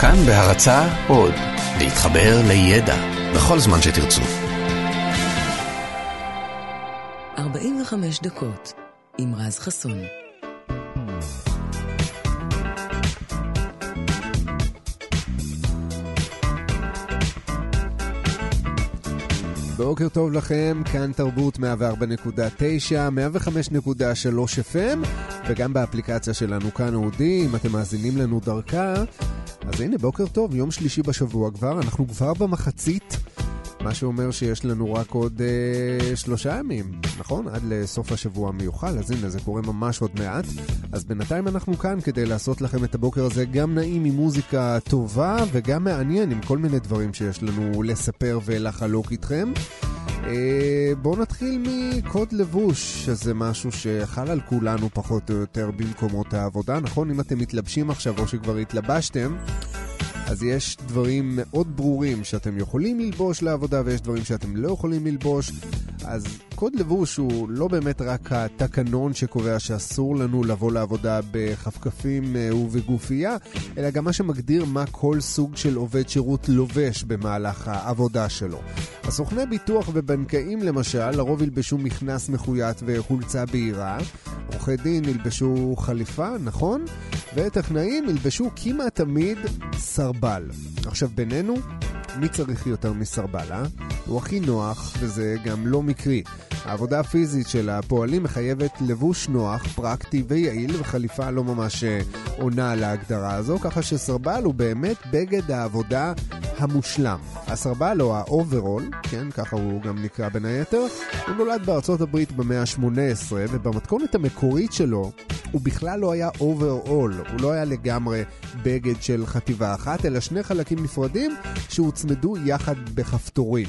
כאן בהרצה עוד, להתחבר לידע בכל זמן שתרצו. 45 דקות עם רז חסון. בוקר טוב לכם, כאן תרבות 104.9, 105.3 FM, וגם באפליקציה שלנו כאן אודי, אם אתם מאזינים לנו דרכה. אז הנה, בוקר טוב, יום שלישי בשבוע כבר, אנחנו כבר במחצית, מה שאומר שיש לנו רק עוד אה, שלושה ימים, נכון? עד לסוף השבוע המיוחל, אז הנה, זה קורה ממש עוד מעט. אז בינתיים אנחנו כאן כדי לעשות לכם את הבוקר הזה גם נעים עם מוזיקה טובה וגם מעניין עם כל מיני דברים שיש לנו לספר ולחלוק איתכם. אה, בואו נתחיל מקוד לבוש, שזה משהו שחל על כולנו פחות או יותר במקומות העבודה, נכון? אם אתם מתלבשים עכשיו או שכבר התלבשתם, אז יש דברים מאוד ברורים שאתם יכולים ללבוש לעבודה ויש דברים שאתם לא יכולים ללבוש. אז קוד לבוש הוא לא באמת רק התקנון שקובע שאסור לנו לבוא לעבודה בכפכפים אה, ובגופייה, אלא גם מה שמגדיר מה כל סוג של עובד שירות לובש במהלך העבודה שלו. הסוכני ביטוח ובנקאים למשל, לרוב ילבשו מכנס מחויית וחולצה בהירה, עורכי דין ילבשו חליפה, נכון? וטכנאים ילבשו כמעט תמיד סרבל. עכשיו בינינו, מי צריך יותר מסרבל, אה? הוא הכי נוח, וזה גם לא מקרי. העבודה הפיזית של הפועלים מחייבת לבוש נוח, פרקטי ויעיל, וחליפה לא ממש אה, עונה על ההגדרה הזו, ככה שסרבל הוא באמת בגד העבודה המושלם. הסרבל או האוברול, כן, ככה הוא גם נקרא בין היתר, הוא נולד בארצות הברית במאה ה-18, ובמתכונת המקורית שלו הוא בכלל לא היה אוברול, הוא לא היה לגמרי בגד של חטיבה אחת, אלא שני חלקים נפרדים שהוצמדו יחד בכפתורים.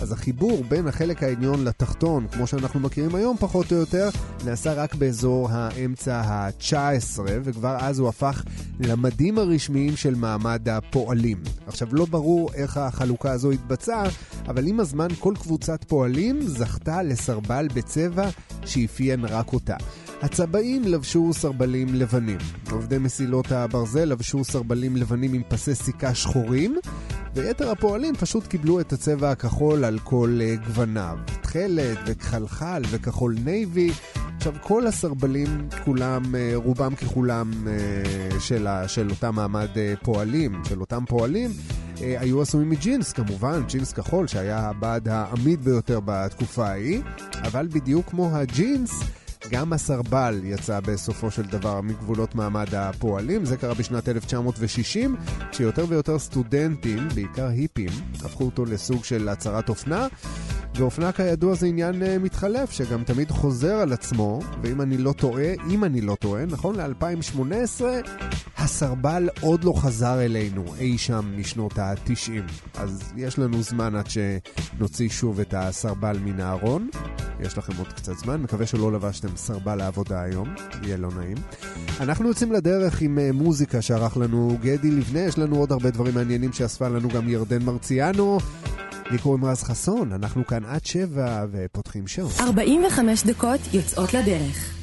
אז החיבור בין החלק העליון לתחתון, כמו שאנחנו מכירים היום פחות או יותר, נעשה רק באזור האמצע ה-19, וכבר אז הוא הפך למדים הרשמיים של מעמד הפועלים. עכשיו, לא ברור איך החלוקה הזו התבצעה, אבל עם הזמן כל קבוצת פועלים זכתה לסרבל בצבע שאפיין רק אותה. הצבעים לבשו סרבלים לבנים, עובדי מסילות הברזל לבשו סרבלים לבנים עם פסי סיכה שחורים, ויתר הפועלים פשוט קיבלו את הצבע הכחול על כל אה, גווניו. תכלת וכחלחל וכחול navy. עכשיו, כל הסרבלים, כולם, אה, רובם ככולם אה, של, ה, של אותם מעמד פועלים, של אותם פועלים, היו עשויים מג'ינס, כמובן, ג'ינס כחול, שהיה הבד העמיד ביותר בתקופה ההיא, אבל בדיוק כמו הג'ינס, גם הסרבל יצא בסופו של דבר מגבולות מעמד הפועלים. זה קרה בשנת 1960, כשיותר ויותר סטודנטים, בעיקר היפים, הפכו אותו לסוג של הצהרת אופנה. ואופנה כידוע זה עניין uh, מתחלף, שגם תמיד חוזר על עצמו, ואם אני לא טועה, אם אני לא טועה, נכון ל-2018, הסרבל עוד לא חזר אלינו, אי שם משנות ה-90. אז יש לנו זמן עד שנוציא שוב את הסרבל מן הארון. יש לכם עוד קצת זמן, מקווה שלא לבשתם סרבל לעבודה היום, יהיה לא נעים. אנחנו יוצאים לדרך עם uh, מוזיקה שערך לנו גדי לבנה, יש לנו עוד הרבה דברים מעניינים שאספה לנו גם ירדן מרציאנו. לי קוראים רז חסון, אנחנו כאן עד שבע ופותחים שואו. 45 דקות יוצאות לדרך.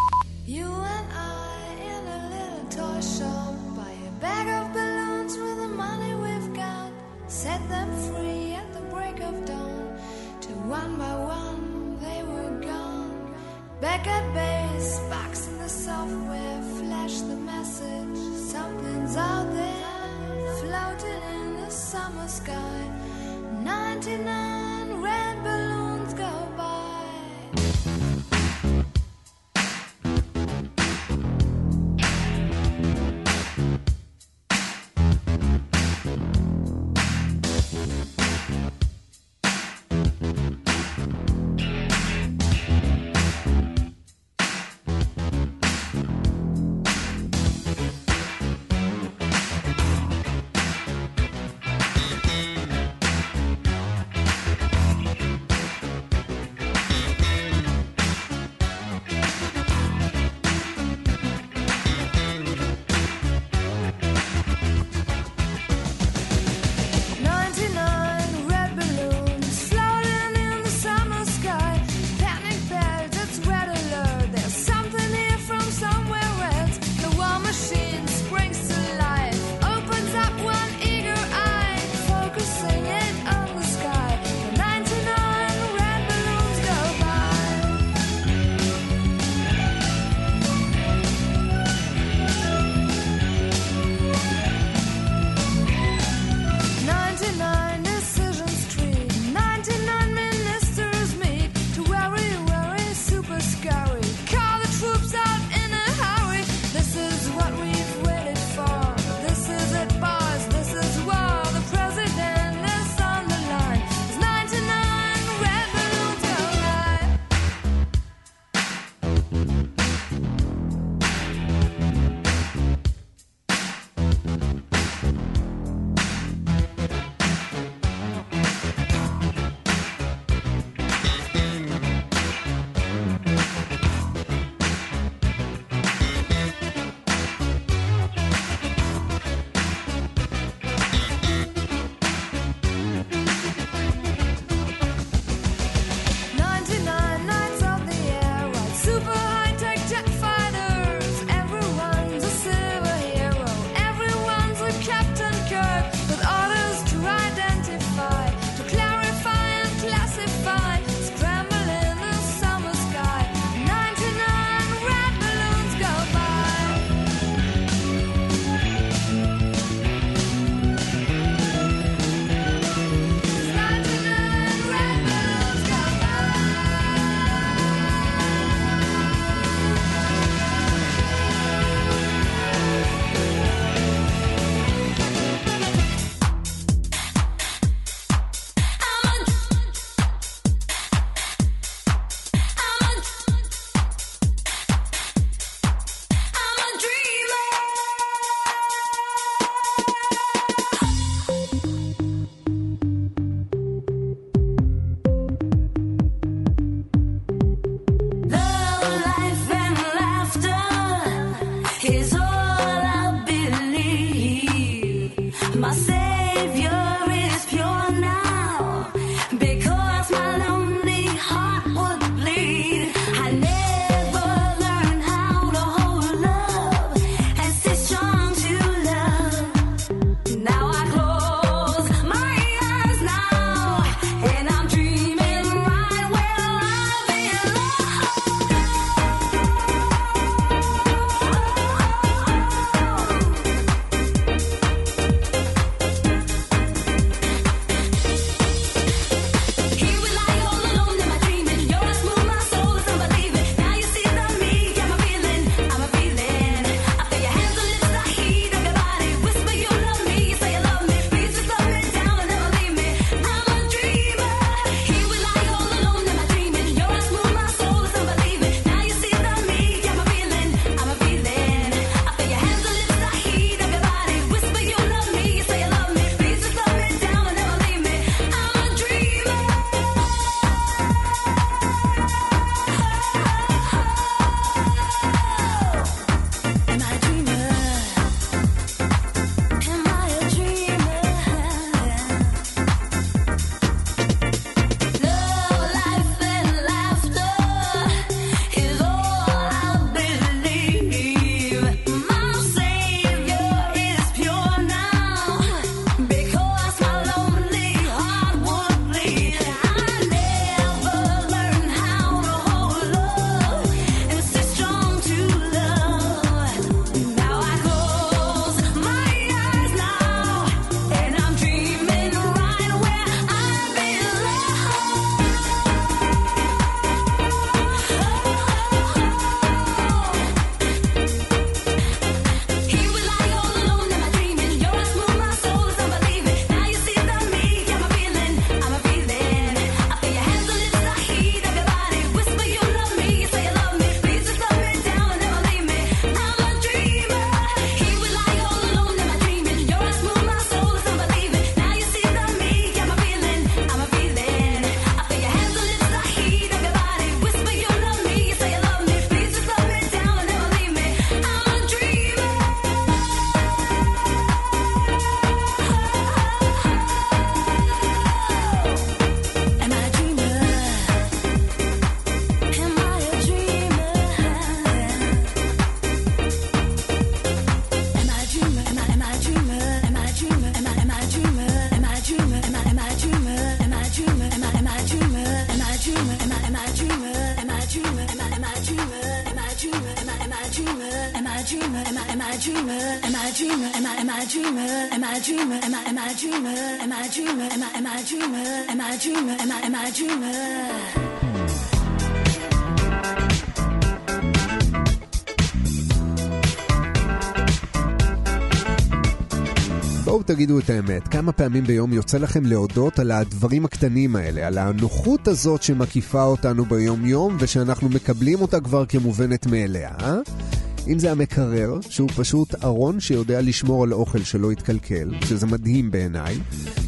Back at base, box in the software, flash the message. Something's out there, floating in the summer sky. 99 red balloons go בואו תגידו את האמת, כמה פעמים ביום יוצא לכם להודות על הדברים הקטנים האלה, על הנוחות הזאת שמקיפה אותנו ביום-יום ושאנחנו מקבלים אותה כבר כמובנת מאליה, אה? אם זה המקרר, שהוא פשוט ארון שיודע לשמור על אוכל שלא יתקלקל, שזה מדהים בעיניי.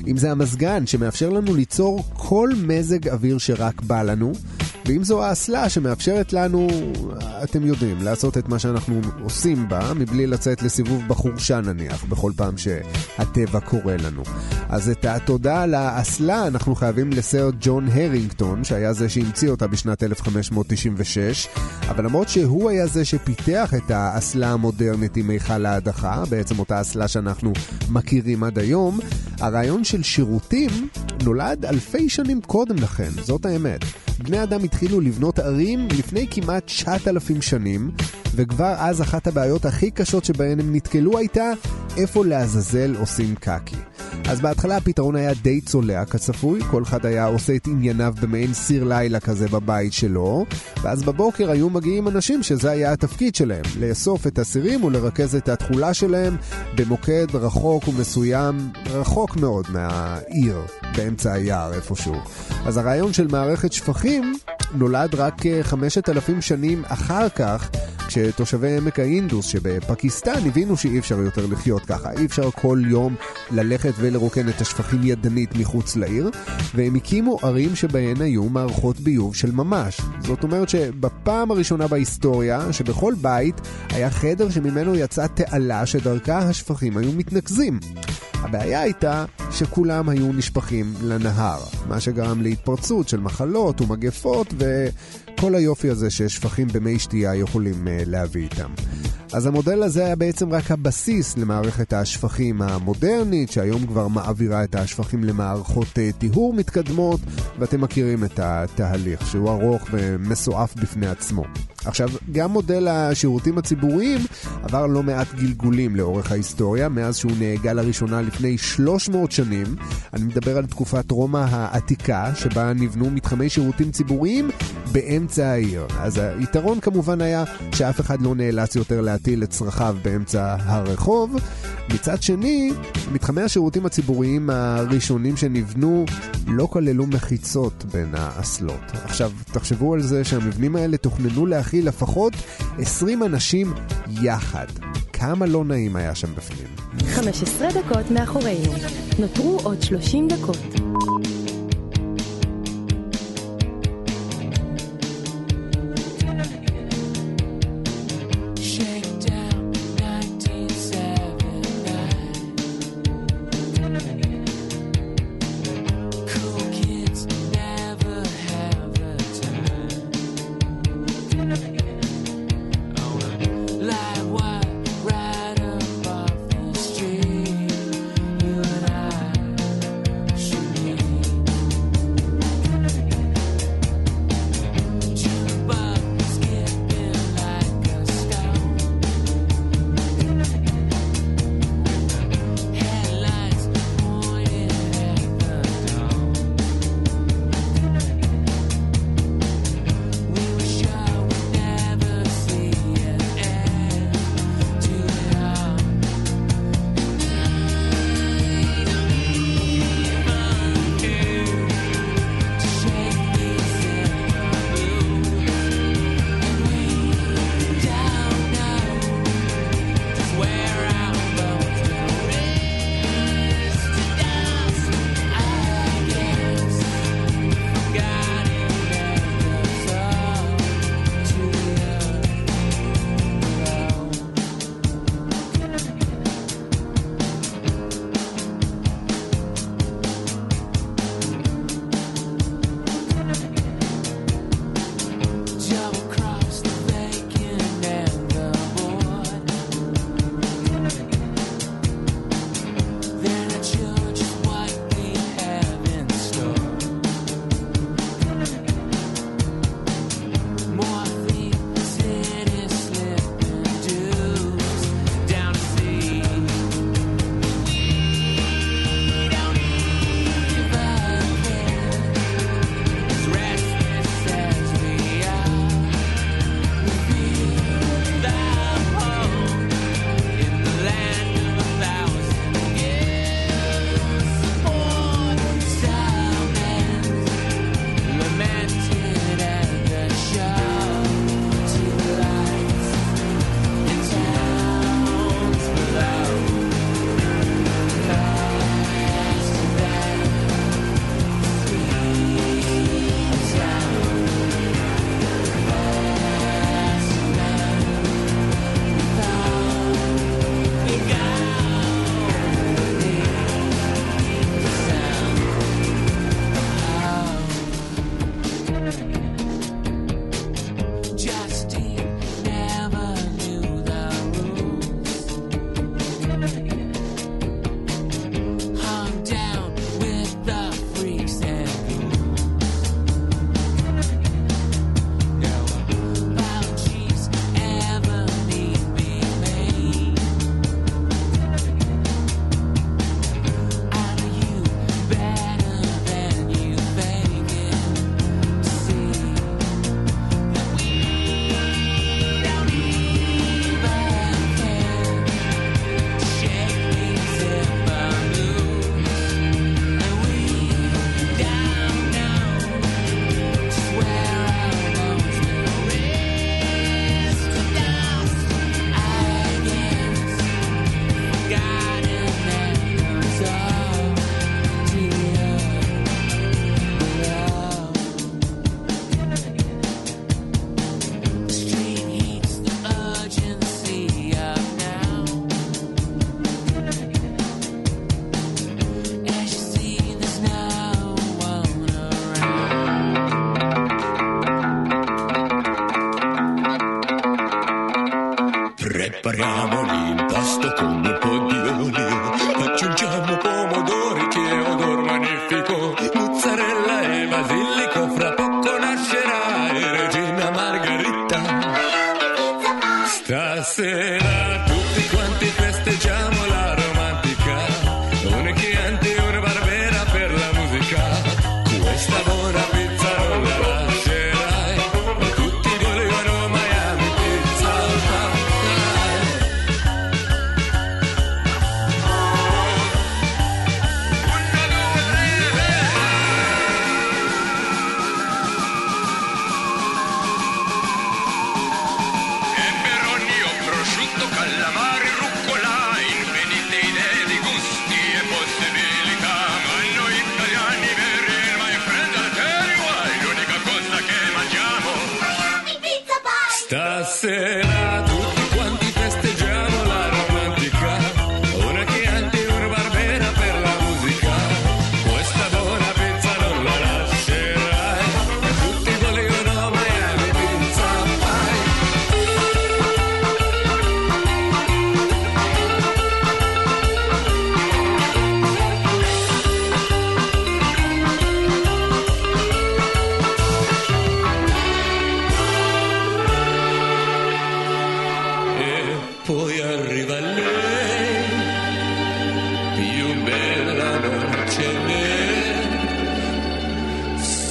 אם זה המזגן, שמאפשר לנו ליצור כל מזג אוויר שרק בא לנו. ואם זו האסלה שמאפשרת לנו, אתם יודעים, לעשות את מה שאנחנו עושים בה, מבלי לצאת לסיבוב בחורשה נניח, בכל פעם שהטבע קורא לנו. אז את התודה על האסלה אנחנו חייבים לסר ג'ון הרינגטון, שהיה זה שהמציא אותה בשנת 1596, אבל למרות שהוא היה זה שפיתח את האסלה המודרנית עם מיכל ההדחה, בעצם אותה אסלה שאנחנו מכירים עד היום, הרעיון של שירותים נולד אלפי שנים קודם לכן, זאת האמת. בני אדם התחילו לבנות ערים לפני כמעט 9,000 שנים, וכבר אז אחת הבעיות הכי קשות שבהן הם נתקלו הייתה איפה לעזאזל עושים קקי. אז בהתחלה הפתרון היה די צולע כצפוי, כל אחד היה עושה את ענייניו במעין סיר לילה כזה בבית שלו, ואז בבוקר היו מגיעים אנשים שזה היה התפקיד שלהם, לאסוף את הסירים ולרכז את התכולה שלהם במוקד רחוק ומסוים, רחוק מאוד מהעיר, באמצע היער איפשהו. אז הרעיון של מערכת שפכים נולד רק חמשת אלפים שנים אחר כך, כשתושבי עמק האינדוס שבפקיסטן הבינו שאי אפשר יותר לחיות ככה, אי אפשר כל יום ללכת ולרוקן את השפכים ידנית מחוץ לעיר, והם הקימו ערים שבהן היו מערכות ביוב של ממש. זאת אומרת שבפעם הראשונה בהיסטוריה, שבכל בית היה חדר שממנו יצאה תעלה שדרכה השפכים היו מתנקזים. הבעיה הייתה שכולם היו נשפכים לנהר, מה שגרם להתפרצות של מחלות ומגפות וכל היופי הזה ששפכים במי שתייה יכולים אה, להביא איתם. אז המודל הזה היה בעצם רק הבסיס למערכת השפכים המודרנית, שהיום כבר מעבירה את השפכים למערכות אה, טיהור מתקדמות, ואתם מכירים את התהליך, שהוא ארוך ומסועף בפני עצמו. עכשיו, גם מודל השירותים הציבוריים עבר לא מעט גלגולים לאורך ההיסטוריה, מאז שהוא נהגה לראשונה לפני 300 שנים. אני מדבר על תקופת רומא העתיקה, שבה נבנו מתחמי שירותים ציבוריים באמצע העיר. אז היתרון כמובן היה שאף אחד לא נאלץ יותר להטיל את צרכיו באמצע הרחוב. מצד שני, מתחמי השירותים הציבוריים הראשונים שנבנו לא כללו מחיצות בין האסלות. עכשיו, תחשבו על זה שהמבנים האלה תוכננו להכיל לפחות 20 אנשים יחד. כמה לא נעים היה שם בפנים. 15 דקות מאחורינו. נותרו עוד 30 דקות.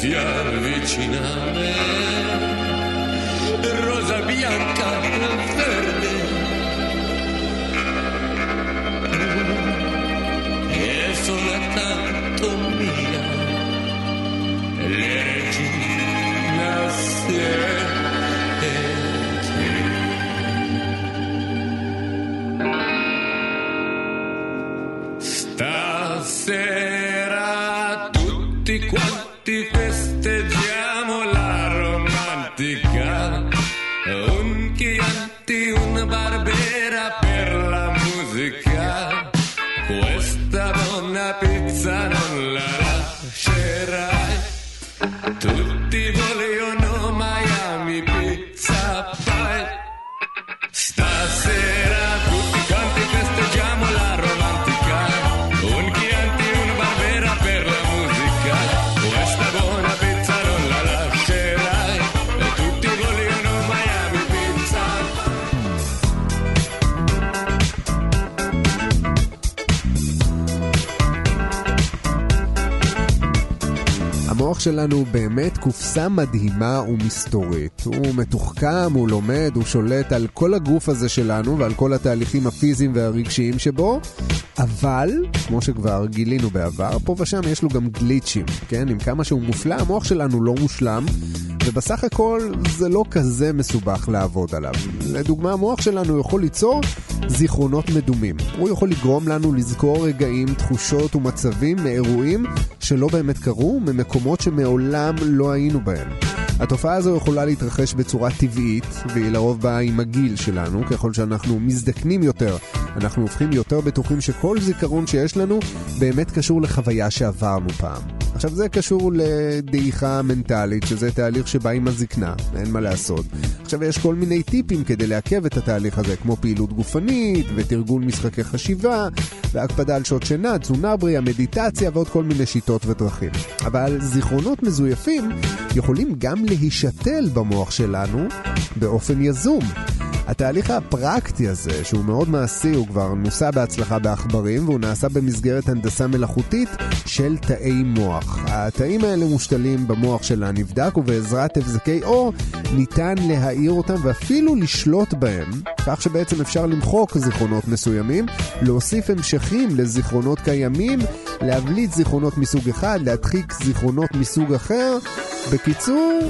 ti me Rosa bianca del verde. E sola tanto mia, leggi nascere. שלנו באמת קופסה מדהימה ומסתורית. הוא מתוחכם, הוא לומד, הוא שולט על כל הגוף הזה שלנו ועל כל התהליכים הפיזיים והרגשיים שבו, אבל, כמו שכבר גילינו בעבר, פה ושם יש לו גם גליצ'ים, כן? עם כמה שהוא מופלא, המוח שלנו לא מושלם, ובסך הכל זה לא כזה מסובך לעבוד עליו. לדוגמה, המוח שלנו יכול ליצור זיכרונות מדומים. הוא יכול לגרום לנו לזכור רגעים, תחושות ומצבים מאירועים שלא באמת קרו, ממקומות שמעולם לא היינו בהם. התופעה הזו יכולה להתרחש בצורה טבעית, והיא לרוב באה עם הגיל שלנו. ככל שאנחנו מזדקנים יותר, אנחנו הופכים יותר בטוחים שכל זיכרון שיש לנו באמת קשור לחוויה שעברנו פעם. עכשיו זה קשור לדעיכה מנטלית, שזה תהליך שבא עם הזקנה, אין מה לעשות. עכשיו יש כל מיני טיפים כדי לעכב את התהליך הזה, כמו פעילות גופנית, ותרגול משחקי חשיבה, והקפדה על שעות שינה, תזונה בריאה, מדיטציה ועוד כל מיני שיטות ודרכים. אבל זיכרונות מזויפים יכולים גם להישתל במוח שלנו באופן יזום. התהליך הפרקטי הזה, שהוא מאוד מעשי, הוא כבר נוסע בהצלחה בעכברים, והוא נעשה במסגרת הנדסה מלאכותית של תאי מוח. התאים האלה מושתלים במוח של הנבדק, ובעזרת הבזקי אור ניתן להאיר אותם ואפילו לשלוט בהם, כך שבעצם אפשר למחוק זיכרונות מסוימים, להוסיף המשכים לזיכרונות קיימים, להבליט זיכרונות מסוג אחד, להדחיק זיכרונות מסוג אחר. בקיצור,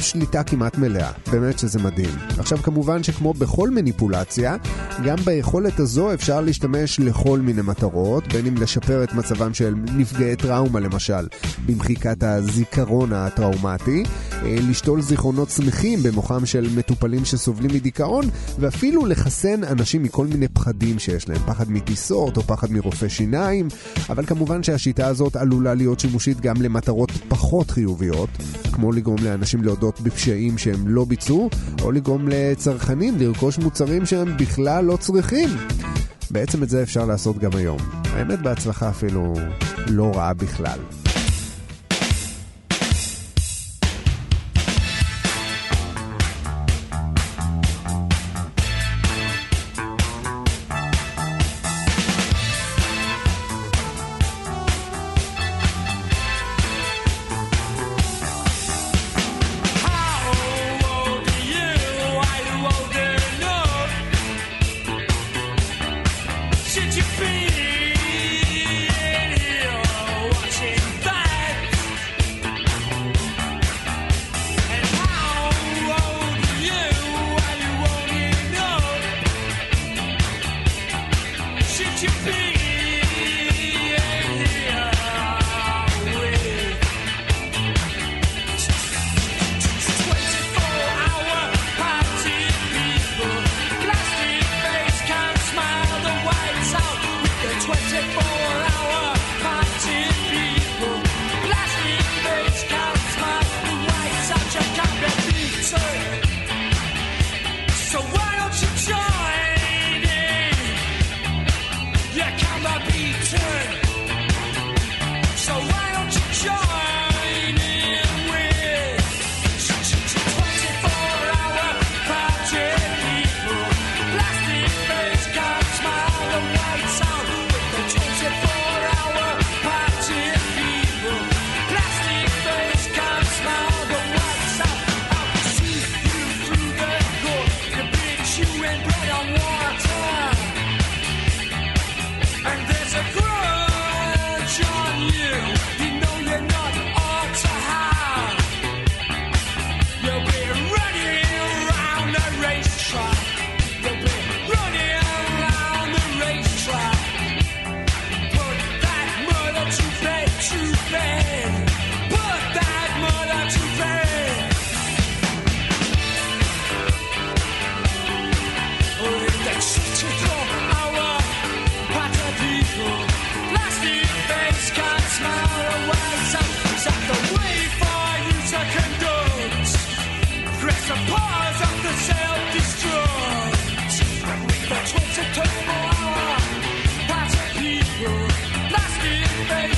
שליטה כמעט מלאה. באמת שזה מדהים. עכשיו כמובן שכמו בכל מניפולציה, גם ביכולת הזו אפשר להשתמש לכל מיני מטרות, בין אם לשפר את מצבם של נפגעי טראומה למשל, במחיקת הזיכרון הטראומטי, אה, לשתול זיכרונות שמחים במוחם של מטופלים שסובלים מדיכאון, ואפילו לחסן אנשים מכל מיני פחדים שיש להם, פחד מטיסות או פחד מרופא שיניים, אבל כמובן שהשיטה הזאת עלולה להיות שימושית גם למטרות פחות חיוביות, כמו לגרום לאנשים להודות להודות בפשעים שהם לא ביצעו, או לגרום לצרכנים לרכוש מוצרים שהם בכלל לא צריכים. בעצם את זה אפשר לעשות גם היום. האמת בהצלחה אפילו לא רעה בכלל.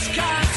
Sky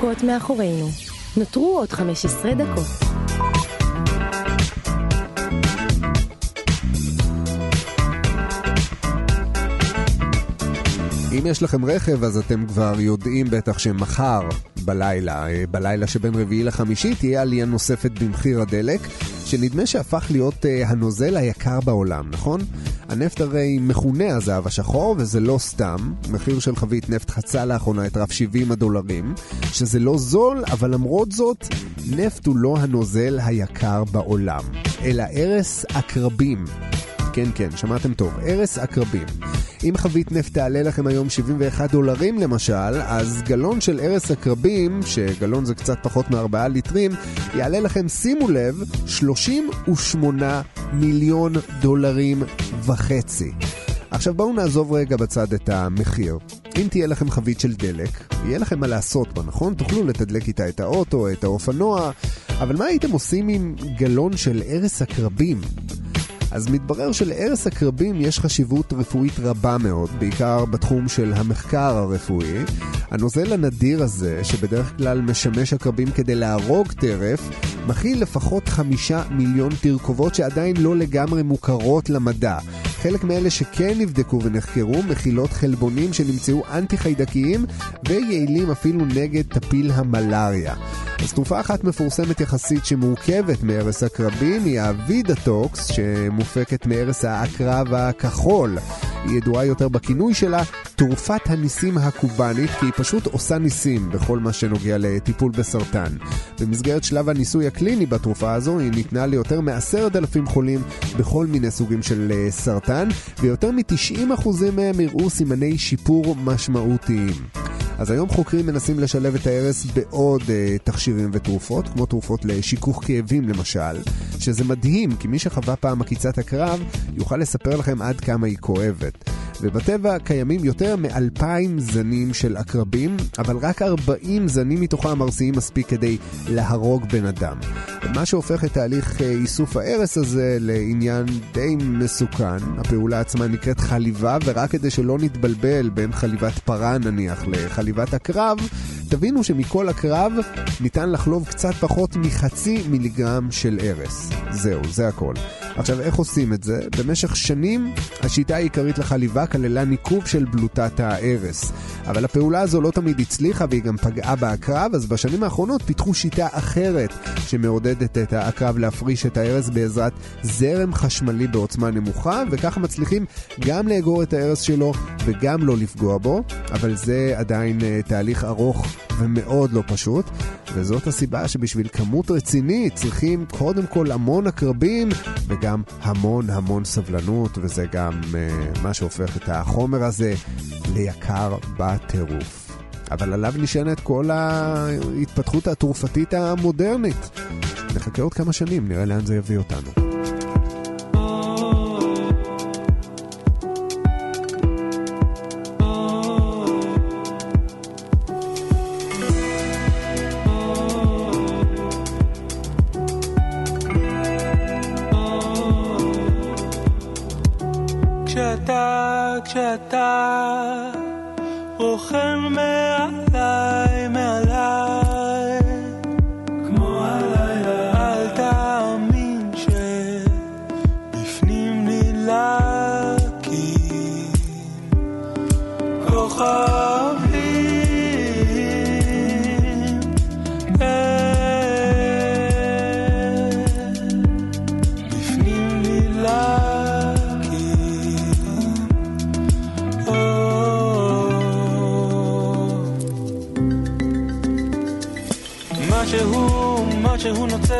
דקות מאחורינו. נותרו עוד 15 דקות. אם יש לכם רכב, אז אתם כבר יודעים בטח שמחר בלילה, אה, בלילה שבין רביעי לחמישי, תהיה עלייה נוספת במחיר הדלק, שנדמה שהפך להיות אה, הנוזל היקר בעולם, נכון? הנפט הרי מכונה הזהב השחור, וזה לא סתם. מחיר של חבית נפט חצה לאחרונה את רף 70 הדולרים, שזה לא זול, אבל למרות זאת, נפט הוא לא הנוזל היקר בעולם, אלא ערש עקרבים. כן, כן, שמעתם טוב, ערש עקרבים. אם חבית נפט תעלה לכם היום 71 דולרים למשל, אז גלון של ערש עקרבים, שגלון זה קצת פחות מ-4 ליטרים, יעלה לכם, שימו לב, 38 מיליון דולרים וחצי. עכשיו בואו נעזוב רגע בצד את המחיר. אם תהיה לכם חבית של דלק, יהיה לכם מה לעשות בה, נכון? תוכלו לתדלק איתה את האוטו, את האופנוע, אבל מה הייתם עושים עם גלון של ערש עקרבים? אז מתברר שלערש עקרבים יש חשיבות רפואית רבה מאוד, בעיקר בתחום של המחקר הרפואי. הנוזל הנדיר הזה, שבדרך כלל משמש עקרבים כדי להרוג טרף, מכיל לפחות חמישה מיליון תרכובות שעדיין לא לגמרי מוכרות למדע. חלק מאלה שכן נבדקו ונחקרו מכילות חלבונים שנמצאו אנטי-חיידקיים ויעילים אפילו נגד טפיל המלאריה. אז תרופה אחת מפורסמת יחסית שמורכבת מארס עקרבים היא הווידאטוקס, שמופקת מארס העקרב הכחול. היא ידועה יותר בכינוי שלה תרופת הניסים הקובאנית, כי היא פשוט עושה ניסים בכל מה שנוגע לטיפול בסרטן. במסגרת שלב הניסוי הקליני בתרופה הזו, היא ניתנה ליותר מעשרת אלפים חולים בכל מיני סוגים של אה, סרטן, ויותר מ-90% מהם הראו סימני שיפור משמעותיים. אז היום חוקרים מנסים לשלב את ההרס בעוד uh, תכשירים ותרופות, כמו תרופות לשיכוך כאבים למשל, שזה מדהים, כי מי שחווה פעם עקיצת הקרב יוכל לספר לכם עד כמה היא כואבת. ובטבע קיימים יותר מאלפיים זנים של עקרבים, אבל רק 40 זנים מתוכם ארסיים מספיק כדי להרוג בן אדם. מה שהופך את תהליך אה, איסוף ההרס הזה לעניין די מסוכן. הפעולה עצמה נקראת חליבה, ורק כדי שלא נתבלבל בין חליבת פרה נניח לחליבת עקרב, תבינו שמכל עקרב ניתן לחלוב קצת פחות מחצי מיליגרם של הרס. זהו, זה הכל. עכשיו, איך עושים את זה? במשך שנים השיטה העיקרית לחליבה כללה ניקוב של בלוטת ההרס. אבל הפעולה הזו לא תמיד הצליחה והיא גם פגעה בעקרב, אז בשנים האחרונות פיתחו שיטה אחרת שמעודדת את העקרב להפריש את ההרס בעזרת זרם חשמלי בעוצמה נמוכה, וככה מצליחים גם לאגור את ההרס שלו וגם לא לפגוע בו, אבל זה עדיין uh, תהליך ארוך ומאוד לא פשוט, וזאת הסיבה שבשביל כמות רצינית צריכים קודם כל המון עקרבים וגם המון המון סבלנות, וזה גם uh, מה שהופך את החומר הזה ליקר בטירוף. אבל עליו נשענת כל ההתפתחות התרופתית המודרנית. נחכה עוד כמה שנים, נראה לאן זה יביא אותנו. כשאתה, כשאתה רוכן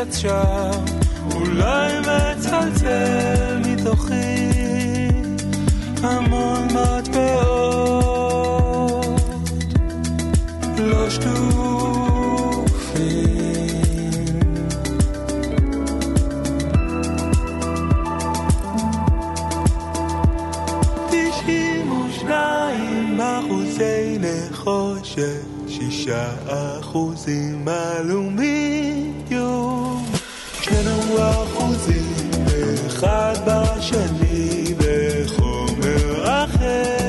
משהו נוצץ שם, אולי מצלצל מתוכי המון מטבעות לא שטופים. תשעים ושניים אחוזי נחושת, שישה אחוזים אלומיניום, say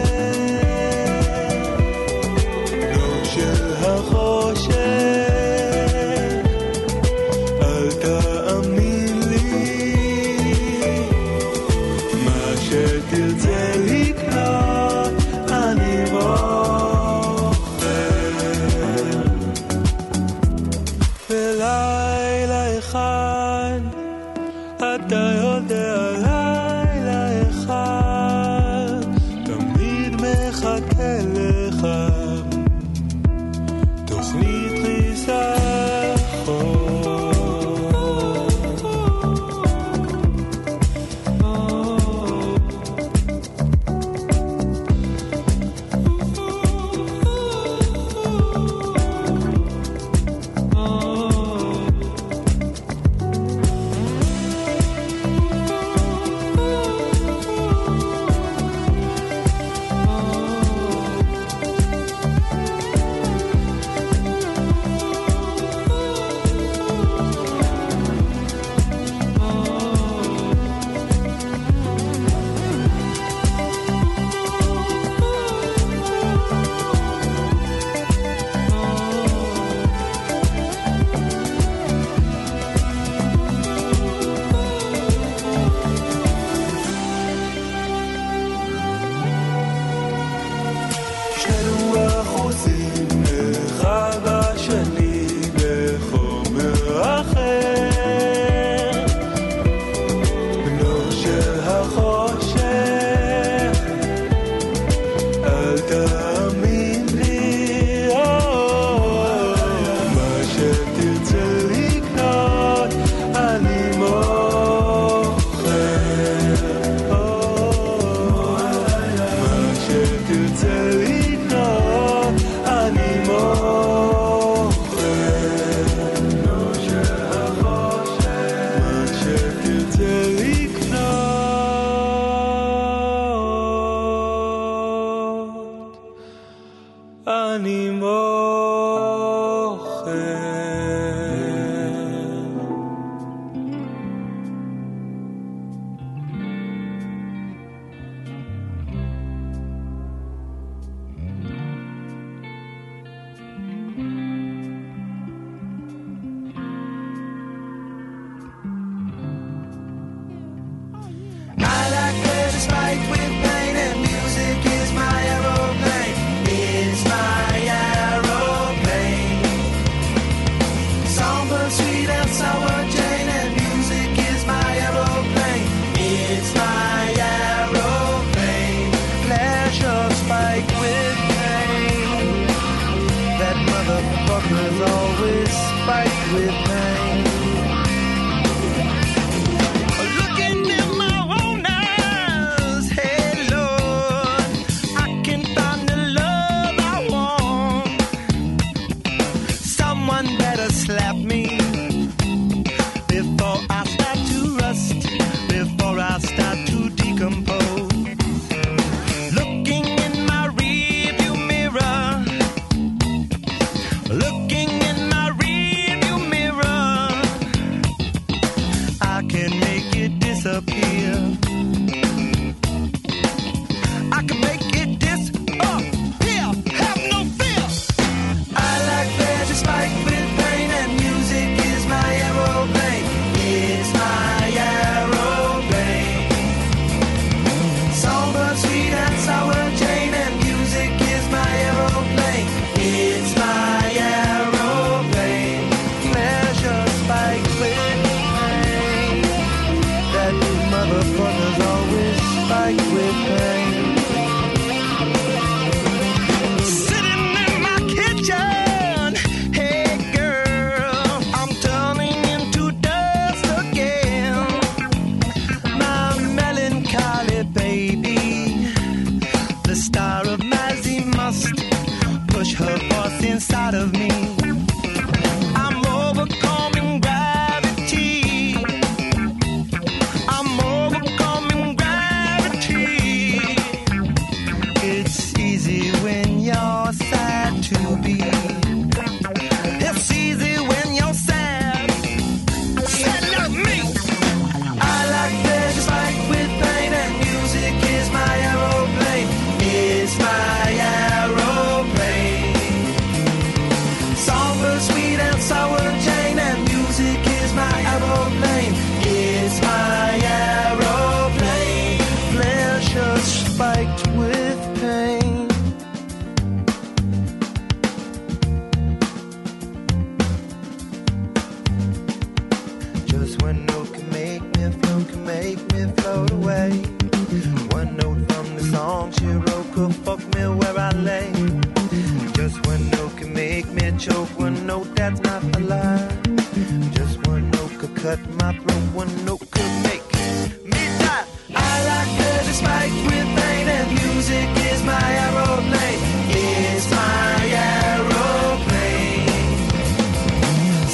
with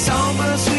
almas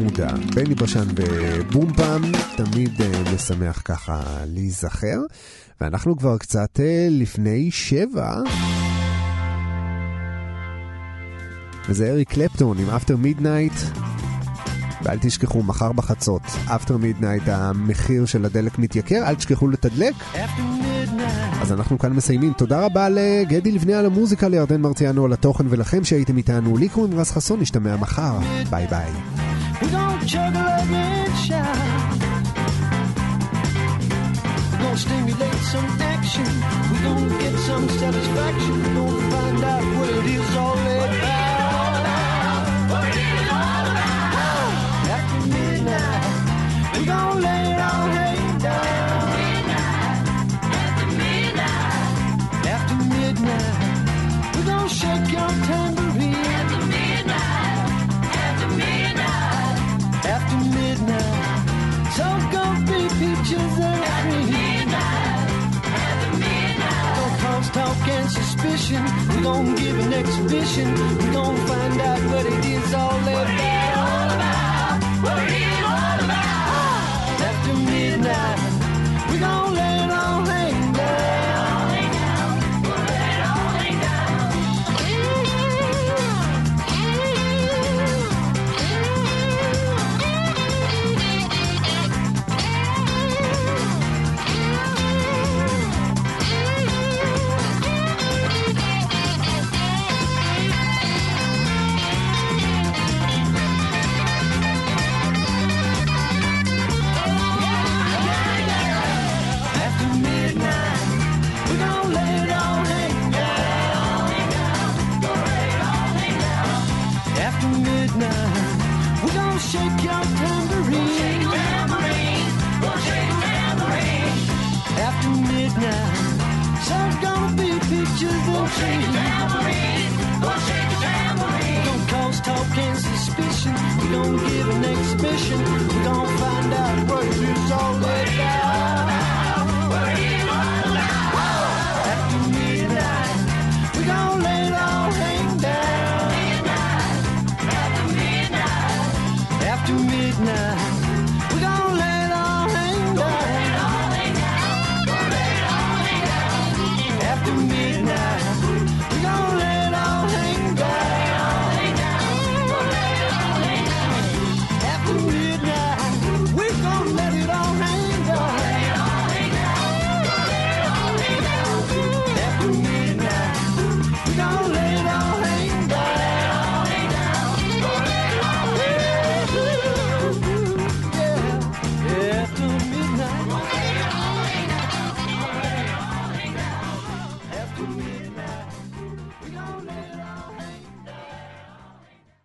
מודע. בני בשן בבום פעם, תמיד אה, משמח ככה להיזכר. ואנחנו כבר קצת אה, לפני שבע. וזה אריק קלפטון עם After Midnight. ואל תשכחו, מחר בחצות, After Midnight, המחיר של הדלק מתייקר, אל תשכחו לתדלק. אז אנחנו כאן מסיימים. תודה רבה לגדי לבנה על המוזיקה, לירדן מרציאנו על התוכן ולכם שהייתם איתנו. לי קוראים רז חסון, נשתמע מחר. ביי ביי. We're gonna juggle up and shout. We're gonna stimulate some action. We're gonna get some satisfaction. We're gonna find out what it is all about. What it is all about. After midnight, we're gonna lay it all hang down. After midnight, after midnight, we're gonna shake your tambourine. Suspicion. We're gonna give an exhibition. We're gonna find out what it is all about. What it all